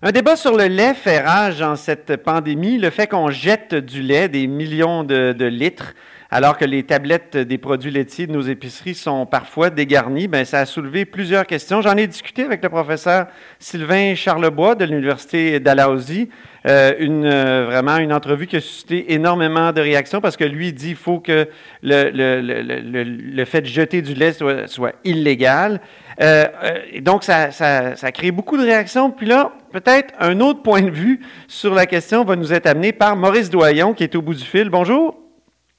Un débat sur le lait fait rage en cette pandémie. Le fait qu'on jette du lait, des millions de, litres, alors que les tablettes des produits laitiers de nos épiceries sont parfois dégarnies, ben, ça a soulevé plusieurs questions. J'en ai discuté avec le professeur Sylvain Charlebois de l'Université d'Alhousie. Euh, une, euh, vraiment une entrevue qui a suscité énormément de réactions parce que lui dit qu'il faut que le, le, le, le, fait de jeter du lait soit, soit illégal. Euh, donc, ça, ça, ça, a créé beaucoup de réactions. Puis là, peut-être un autre point de vue sur la question va nous être amené par Maurice Doyon, qui est au bout du fil. Bonjour.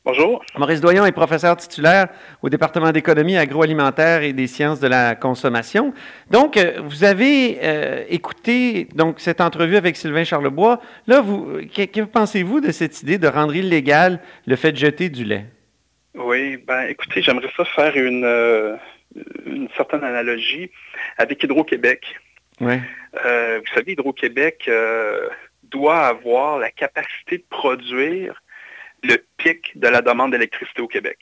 Bonjour. Maurice Doyon est professeur titulaire au département d'économie agroalimentaire et des sciences de la consommation. Donc, euh, vous avez euh, écouté donc cette entrevue avec Sylvain Charlebois. Là, vous, que, que pensez-vous de cette idée de rendre illégal le fait de jeter du lait? Oui, ben écoutez, j'aimerais ça faire une, euh, une certaine analogie avec Hydro-Québec. Euh, vous savez, Hydro-Québec euh, doit avoir la capacité de produire le pic de la demande d'électricité au Québec.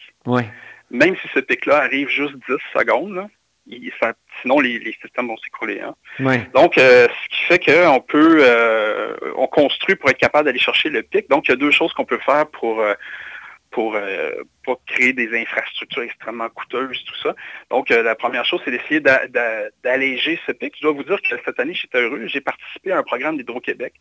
Même si ce pic-là arrive juste 10 secondes, là, il, ça, sinon les, les, systèmes vont s'écrouler. Hein. Donc, euh, ce qui fait qu'on peut, on construit pour être capable d'aller chercher le pic. Donc, il y a deux choses qu'on peut faire pour, pour, euh, pour créer des infrastructures extrêmement coûteuses, tout ça. Donc, euh, la première chose, c'est d'essayer d'alléger ce pic. Je dois vous dire que cette année, j'étais heureux. J'ai participé à un programme d'Hydro-Québec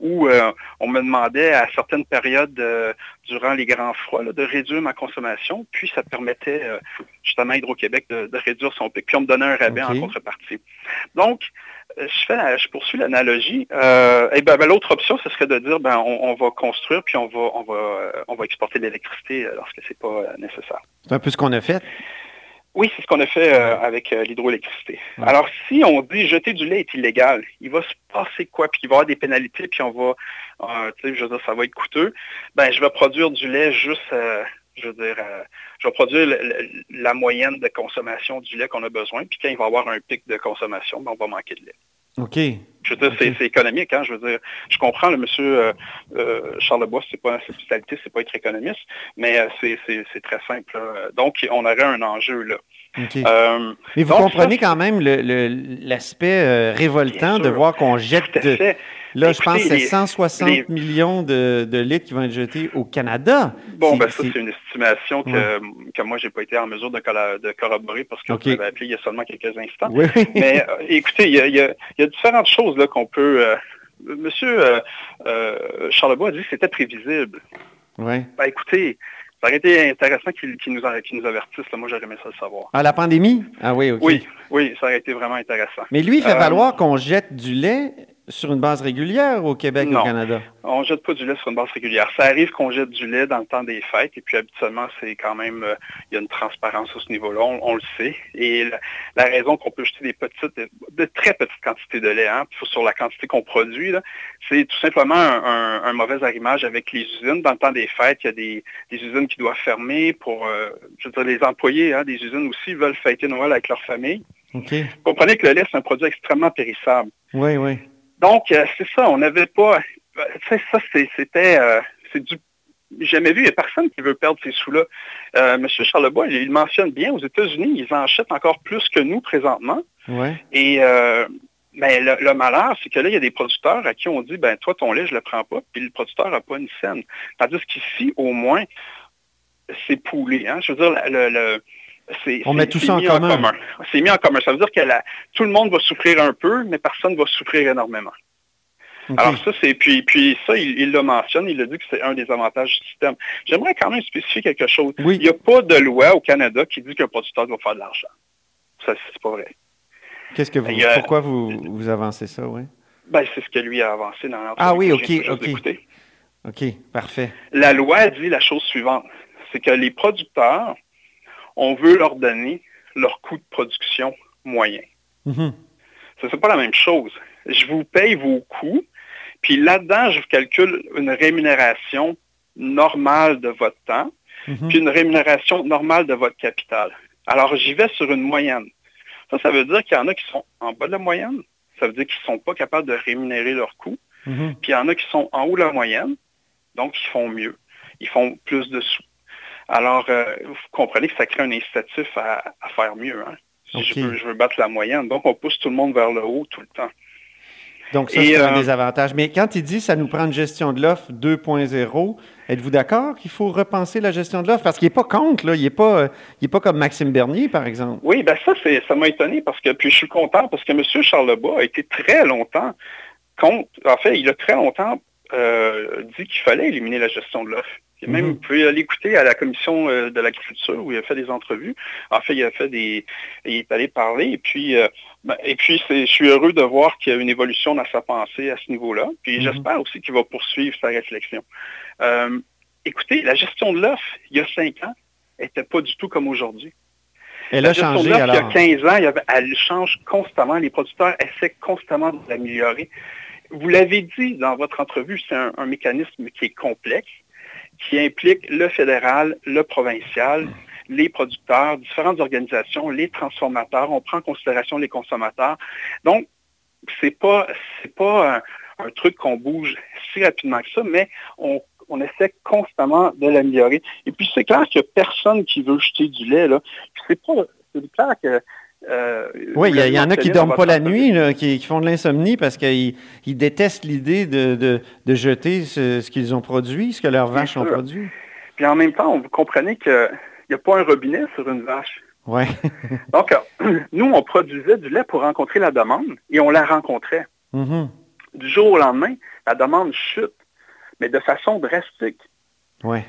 où euh, on me demandait à certaines périodes euh, durant les grands froids là, de réduire ma consommation, puis ça permettait euh, justement à Hydro-Québec de, de, réduire son pic, puis on me donnait un rabais okay. en contrepartie. Donc, je, fais, je poursuis l'analogie. Euh, et ben, ben l'autre option, ce serait de dire, ben, on, on, va construire puis on va, on va, on va exporter de l'électricité lorsque c'est pas nécessaire. C'est un peu ce qu'on a fait? Oui, c'est ce qu'on a fait euh, avec euh, l'hydroélectricité. Ouais. Alors, si on dit jeter du lait est illégal, il va se passer quoi? Puis il va y avoir des pénalités, puis on va, euh, tu sais, je veux dire, ça va être coûteux. Ben, je vais produire du lait juste, je veux dire, je vais produire la moyenne de consommation du lait qu'on a besoin. Puis quand il va y avoir un pic de consommation, ben, on va manquer de lait. OK. Je veux dire, okay. c'est économique, hein, je veux dire. Je comprends, le monsieur euh, euh, Charles Lebois, c'est pas sa spécialité, c'est pas être économiste, mais euh, c'est très simple. Là. Donc, on aurait un enjeu là. Okay. Mais vous donc, comprenez ça, quand même l'aspect révoltant de voir qu'on jette. De, là, Écoutez, je pense que c'est 160 les... millions de, de, litres qui vont être jetés au Canada. Bon, ben ça, c'est une estimation que, ouais. que moi, j'ai pas été en mesure de, de corroborer parce que okay. vous avez appelé il y a seulement quelques instants. Oui. Mais écoutez, il y, a, il, y a, il y, a, différentes choses là qu'on peut. Euh, monsieur Charlebois a dit que c'était prévisible. Oui. Ben, écoutez, ça aurait été intéressant qu'ils qu nous, qu nous, avertissent. Là. Moi, j'aurais aimé ça le savoir. Ah, la pandémie? Ah oui, OK. Oui, oui, ça aurait été vraiment intéressant. Mais lui, il fait euh, valoir qu'on jette du lait sur une base régulière au Québec non, au Canada? on ne jette pas du lait sur une base régulière. Ça arrive qu'on jette du lait dans le temps des fêtes, et puis habituellement, c'est quand même, euh, il y a une transparence à ce niveau-là, on, on, le sait. Et la, la raison qu'on peut jeter des petites, de, de, très petites quantités de lait, hein, sur la quantité qu'on produit, c'est tout simplement un, un, un, mauvais arrimage avec les usines. Dans le temps des fêtes, il y a des, des usines qui doivent fermer pour, euh, je veux dire, les employés hein, des usines aussi veulent fêter Noël avec leur famille. Okay. Vous comprenez que le lait, c'est un produit extrêmement périssable. Oui, oui. Donc, euh, c'est ça, on n'avait pas... Ça, c'était... Euh, c'est du... J'ai jamais vu, il n'y a personne qui veut perdre ces sous-là. Euh, Monsieur Charlebois, il, il, mentionne bien, aux États-Unis, ils en achètent encore plus que nous présentement. Ouais. Et euh, mais le, le malheur, c'est que là, il y a des producteurs à qui on dit, ben toi, ton lait, je le prends pas, puis le producteur n'a pas une scène. Tandis qu'ici, au moins, c'est poulé. Hein? Je veux dire, le, le on met tout ça en commun. commun. C'est mis en commun. Ça veut dire que la, tout le monde va souffrir un peu, mais personne ne va souffrir énormément. Okay. Alors ça, c'est puis puis ça, il, il, le mentionne, il a dit que c'est un des avantages du système. J'aimerais quand même spécifier quelque chose. Oui. Il n'y a pas de loi au Canada qui dit qu'un producteur doit faire de l'argent. Ça, c'est pas vrai. Qu'est-ce que vous, a, pourquoi vous, vous avancez ça, oui? Ben, c'est ce que lui a avancé dans l'entreprise. Ah oui, ok, ok. Ok, parfait. La loi dit la chose suivante, c'est que les producteurs on veut leur donner leur coût de production moyen. Mm -hmm. Ce n'est pas la même chose. je vous paye vos coûts, puis là-dedans, je vous calcule une rémunération normale de votre temps, mhm. puis une rémunération normale de votre capital. Alors, j'y vais sur une moyenne. Ça, ça veut dire qu'il y en a qui sont en bas de la moyenne. Ça veut dire qu'ils ne sont pas capables de rémunérer leurs coûts. Mhm. Puis il y en a qui sont en haut de la moyenne, donc ils font mieux. Ils font plus de sous. Alors, euh, vous comprenez que ça crée un incitatif à, faire mieux. Hein. Si je, veux, je veux battre la moyenne. Donc, on pousse tout le monde vers le haut tout le temps. Donc, ça, c'est un euh, des avantages. Mais quand il dit ça nous prend une gestion de l'offre 2.0, êtes-vous d'accord qu'il faut repenser la gestion de l'offre? Parce qu'il n'est pas contre, là. Il n'est pas, pas comme Maxime Bernier, par exemple. Oui, bien ça, ça m'a étonné parce que, puis je suis content parce que M. Charlebois a été très longtemps contre, en fait, il a très longtemps euh, dit qu'il fallait éliminer la gestion de l'offre. Même, mhm. vous pouvez aller écouter à la commission euh, de l'agriculture où il a fait des entrevues. En fait, il a fait des. Il est allé parler. Et puis, ben, et puis, je suis heureux de voir qu'il y a une évolution dans sa pensée à ce niveau-là. Puis mhm. j'espère aussi qu'il va poursuivre sa réflexion. Euh, écoutez, la gestion de l'offre, il y a cinq ans, n'était pas du tout comme aujourd'hui. Elle a changé alors. Il y a 15 ans, elle change constamment. Les producteurs essaient constamment de l'améliorer. Vous l'avez dit dans votre entrevue, c'est un, mécanisme qui est complexe, qui implique le fédéral, le provincial, les producteurs, différentes organisations, les transformateurs, on prend en considération les consommateurs. Donc, c'est pas pas un, truc qu'on bouge si rapidement que ça, mais on, essaie constamment de l'améliorer. Et puis c'est clair qu'il n'y a personne qui veut jeter du lait. Là. C'est clair que euh, oui, il y, en a qui ne dorment pas la nuit, qui, font de l'insomnie parce qu'ils détestent l'idée de, jeter ce, qu'ils ont produit, ce que leurs vaches ont produit. Puis en même temps, vous comprenez qu'il n'y a pas un robinet sur une vache. Ouais. Donc, euh, nous, on produisait du lait pour rencontrer la demande et on la rencontrait. Mm-hmm. Du jour au lendemain, la demande chute, mais de façon drastique. Ouais.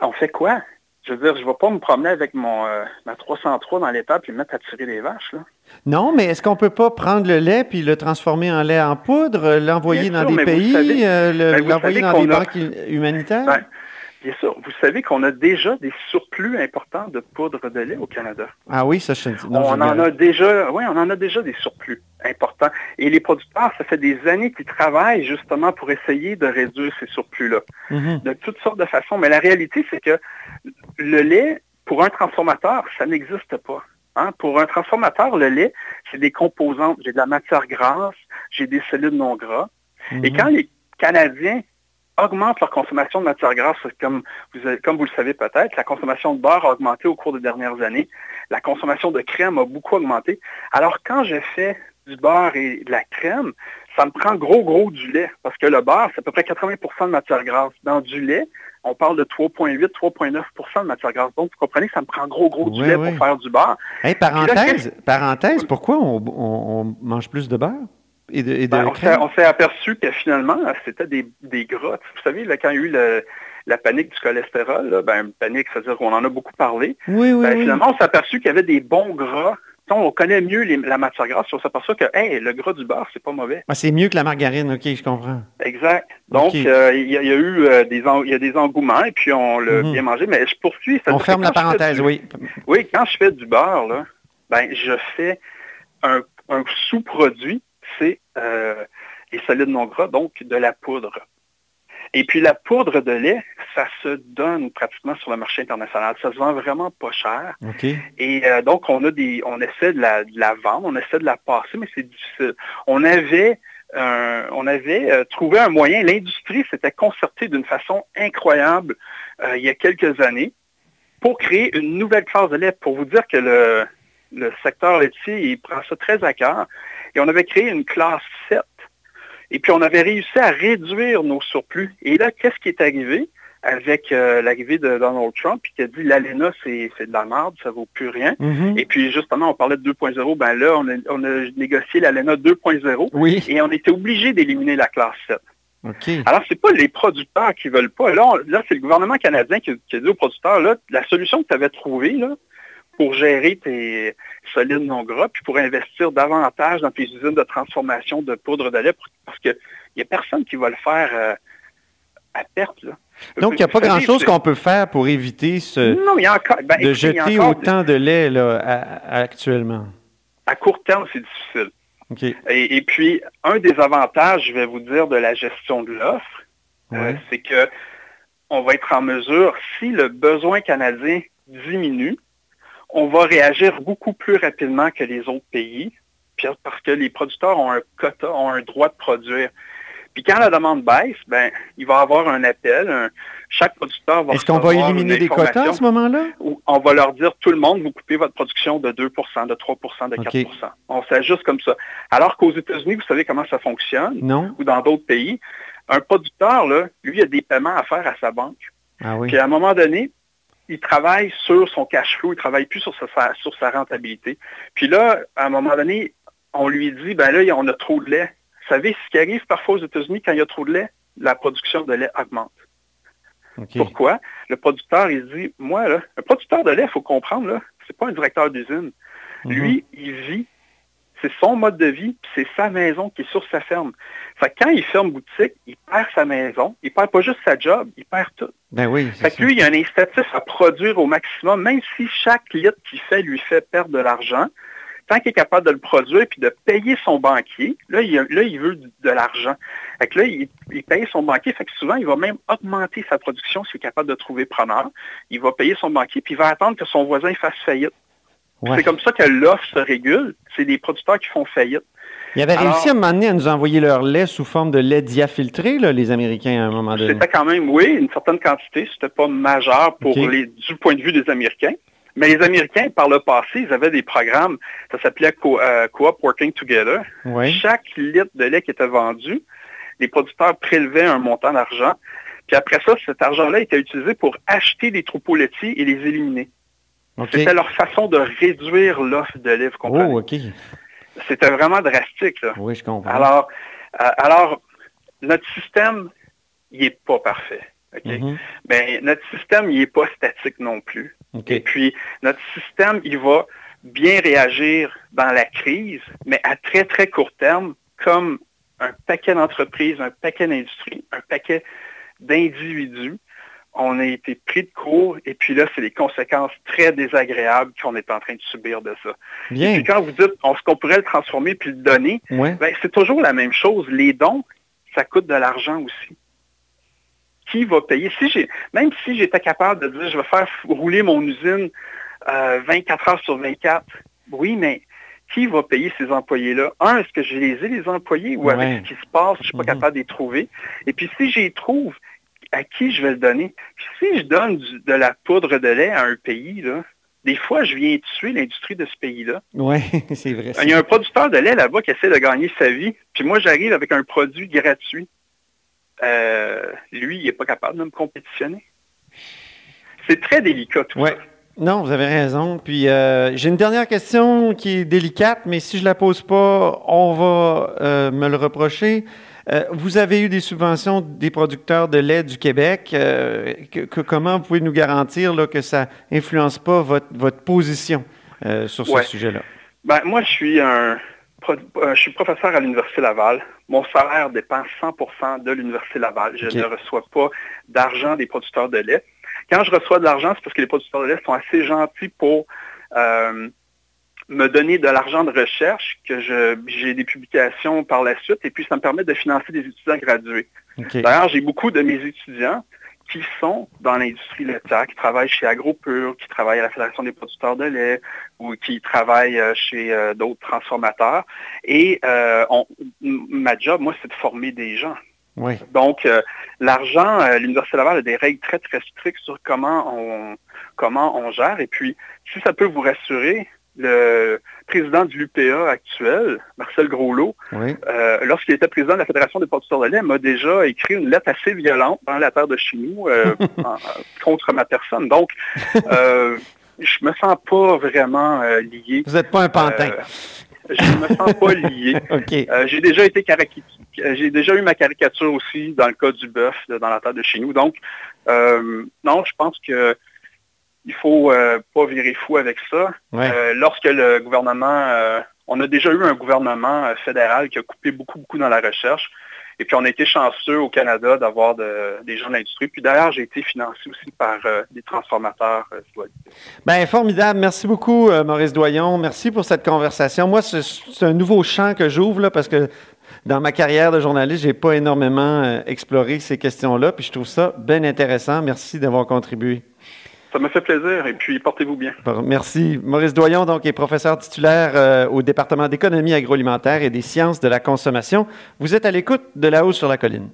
On fait quoi? Je veux dire, je ne vais pas me promener avec mon, euh, ma 303 dans l'étable et me mettre à tirer des vaches. Là. Non, mais est-ce qu'on ne peut pas prendre le lait puis le transformer en lait en poudre, l'envoyer dans des pays, euh, ben, l'envoyer dans des banques humanitaires? Ben, Bien sûr. Vous savez qu'on a déjà des surplus importants de poudre de lait au Canada. Ah oui, ça, je non, On en a déjà, oui, on en a déjà des surplus importants. Et les producteurs, ça fait des années qu'ils travaillent justement pour essayer de réduire ces surplus-là. Mm-hmm. De toutes sortes de façons. Mais la réalité, c'est que le lait, pour un transformateur, ça n'existe pas. Hein? Pour un transformateur, le lait, c'est des composantes. J'ai de la matière grasse, j'ai des cellules non gras. Et mm-hmm. quand les Canadiens augmentent leur consommation de matières grasses, comme vous, comme vous le savez peut-être. La consommation de beurre a augmenté au cours des dernières années. La consommation de crème a beaucoup augmenté. Alors, quand je fais du beurre et de la crème, ça me prend gros, gros du lait. Parce que le beurre, c'est à peu près 80% de matière grasse. Dans du lait, on parle de 3,8, 3,9% de matière grasse. Donc, vous comprenez, ça me prend gros, gros du lait pour faire du beurre. parenthèse, parenthèse, pourquoi on mange plus de beurre? Ben, on s'est aperçu que finalement, c'était des, des grottes. Vous savez, là, quand il y a eu la panique du cholestérol, là, ben, panique, c'est-à-dire qu'on en a beaucoup parlé. Oui, oui, ben, Finalement, on s'est aperçu qu'il y avait des bons gras. On connaît mieux la matière grasse, on s'aperçoit que le gras du beurre, c'est pas mauvais. Ah, c'est mieux que la margarine, ok, je comprends. Exact. Donc, euh, il y, a eu euh, des, y a des engouements et puis on l'a mhm. bien mangé, mais je poursuis. On ferme la parenthèse, oui. Oui, quand je fais du beurre, là, ben, je fais un sous-produit c'est euh, les solides non gras, donc de la poudre. Et puis la poudre de lait, ça se donne pratiquement sur le marché international. Ça se vend vraiment pas cher. Et euh, donc on a des, on essaie de la, vendre, on essaie de la passer, mais c'est difficile. On avait, on avait euh, trouvé un moyen. L'industrie s'était concertée d'une façon incroyable il y a quelques années pour créer une nouvelle classe de lait. Pour vous dire que le, le secteur laitier, il prend ça très à cœur. Et on avait créé une classe 7. Et puis on avait réussi à réduire nos surplus. Et là, qu'est-ce qui est arrivé avec euh, l'arrivée de Donald Trump, qui a dit l'ALENA, c'est de la merde, ça vaut plus rien. Mm-hmm. Et puis justement, on parlait de 2.0, ben là, on a, on a négocié l'ALENA 2.0 oui. et on était obligé d'éliminer la classe 7. Alors, ce n'est pas les producteurs qui veulent pas. Là, là c'est le gouvernement canadien qui, qui, a dit aux producteurs, là, la solution que tu avais trouvée, là, pour gérer tes solides non gras, puis pour investir davantage dans tes usines de transformation de poudre de lait, parce qu'il n'y a personne qui va le faire euh, à perte. Donc, il n'y a pas grand-chose qu'on peut faire pour éviter ce, ben, de jeter autant de lait là, actuellement. À court terme, c'est difficile. Et, puis, un des avantages, je vais vous dire, de la gestion de l'offre, euh, c'est que on va être en mesure, si le besoin canadien diminue, on va réagir beaucoup plus rapidement que les autres pays, parce que les producteurs ont un quota, ont un droit de produire. Puis quand la demande baisse, ben, il va y avoir un appel. chaque producteur va Est-ce qu'on va éliminer des quotas à ce moment-là? On va leur dire, tout le monde, vous coupez votre production de 2% de 3% de 4% On s'ajuste comme ça. Alors qu'aux États-Unis, vous savez comment ça fonctionne? Non. Ou dans d'autres pays. Un producteur, là, lui, a des paiements à faire à sa banque. Ah oui. Puis à un moment donné, il travaille sur son cash flow, il ne travaille plus sur sa, sur sa rentabilité. Puis là, à un moment donné, on lui dit, ben là, on a trop de lait. Vous savez, ce qui arrive parfois aux États-Unis, quand il y a trop de lait, la production de lait augmente. Pourquoi? Le producteur, il dit, moi, là, un producteur de lait, il faut comprendre, là, c'est pas un directeur d'usine. Mhm. Lui, il vit, c'est son mode de vie, c'est sa maison qui est sur sa ferme. Fait quand il ferme boutique, il perd sa maison, il perd pas juste sa job, il perd tout. Ben oui. Fait que lui, il a un incitatif à produire au maximum, même si chaque litre qu'il fait lui fait perdre de l'argent, tant qu'il est capable de le produire puis de payer son banquier, là, il, là, il veut de, l'argent. Fait que là, il, paye son banquier. Fait que souvent, il va même augmenter sa production s'il est capable de trouver preneur. Il va payer son banquier puis il va attendre que son voisin fasse faillite. C'est comme ça que l'offre se régule. C'est des producteurs qui font faillite. Ils avaient réussi à un moment donné à nous envoyer leur lait sous forme de lait diafiltré, là, les Américains, à un moment donné. C'était quand même, oui, une certaine quantité. C'était pas majeur pour les, du point de vue des Américains. Mais les Américains, par le passé, ils avaient des programmes, ça s'appelait euh, Co-op Working Together. Chaque litre de lait qui était vendu, les producteurs prélevaient un montant d'argent. Puis après ça, cet argent-là était utilisé pour acheter des troupeaux laitiers et les éliminer. C'était leur façon de réduire l'offre de lait, vous comprenez? Oh, C'était vraiment drastique. Là. Oui, je comprends. Alors, euh, alors notre système, il n'est pas parfait. Mm-hmm. Ben, notre système, il n'est pas statique non plus. Et puis, notre système, il va bien réagir dans la crise, mais à très, très court terme, comme un paquet d'entreprises, un paquet d'industries, un paquet d'individus, on a été pris de court et puis là, c'est les conséquences très désagréables qu'on est en train de subir de ça. Et puis quand vous dites est-ce qu'on pourrait le transformer puis le donner, ben, c'est toujours la même chose. Les dons, ça coûte de l'argent aussi qui va payer? Si j'ai, même si j'étais capable de dire je vais faire rouler mon usine 24 euh, heures sur 24, oui, mais qui va payer ces employés-là? Un, est-ce que je les ai, les employés, ou avec ce qui se passe, je ne suis pas mm-hmm. capable de les trouver? Et puis si j'y trouve, à qui je vais le donner? si je donne de la poudre de lait à un pays, là, des fois, je viens tuer l'industrie de ce pays-là. Oui, c'est vrai. Il y a un producteur de lait là-bas qui essaie de gagner sa vie, puis moi, j'arrive avec un produit gratuit. Euh, lui, il n'est pas capable de me compétitionner. C'est très délicat tout ouais. Non, vous avez raison. Puis euh, j'ai une dernière question qui est délicate, mais si je la pose pas, on va euh, me le reprocher. Vous avez eu des subventions des producteurs de lait du Québec. Que, comment vous pouvez nous garantir là, que ça influence pas votre, votre position sur ce sujet-là? Ben, moi, je suis un, je suis professeur à l'Université Laval. Mon salaire dépend 100% de l'Université Laval. Je ne reçois pas d'argent des producteurs de lait. Quand je reçois de l'argent, c'est parce que les producteurs de lait sont assez gentils pour euh, me donner de l'argent de recherche, que j'ai des publications par la suite, et puis ça me permet de financer des étudiants gradués. D'ailleurs, j'ai beaucoup de mes étudiants qui sont dans l'industrie laitière, qui travaillent chez AgroPure, qui travaillent à la Fédération des producteurs de lait ou qui travaillent euh, chez euh, d'autres transformateurs. Et euh, ma job, moi, c'est de former des gens. Donc, l'argent, l'Université Laval a des règles très, très strictes sur comment on, comment on gère. Et puis, si ça peut vous rassurer, le président du l'UPA actuel, Marcel Groslot, euh, lorsqu'il était président de la Fédération des producteurs de lait, m'a déjà écrit une lettre assez violente dans la terre de chez nous euh, contre ma personne. Donc, euh, je me sens pas vraiment lié. Vous n'êtes pas un pantin. je ne me sens pas lié. j'ai déjà été j'ai déjà eu ma caricature aussi dans le cas du bœuf dans la terre de chez nous. Donc, non, je pense que il faut euh, pas virer fou avec ça. Euh, lorsque le gouvernement, euh, on a déjà eu un gouvernement fédéral qui a coupé beaucoup, beaucoup dans la recherche. Et puis, on a été chanceux au Canada d'avoir des gens de l'industrie. Puis d'ailleurs, j'ai été financé aussi par des transformateurs. Bien, formidable. Merci beaucoup, Maurice Doyon. Merci pour cette conversation. Moi, c'est un nouveau champ que j'ouvre parce que dans ma carrière de journaliste, je n'ai pas énormément exploré ces questions-là. Puis je trouve ça bien intéressant. Merci d'avoir contribué. Ça me fait plaisir et puis portez-vous bien. Merci. Maurice Doyon, donc, est professeur titulaire euh, au département d'économie agroalimentaire et des sciences de la consommation. Vous êtes à l'écoute de La Haut sur la colline.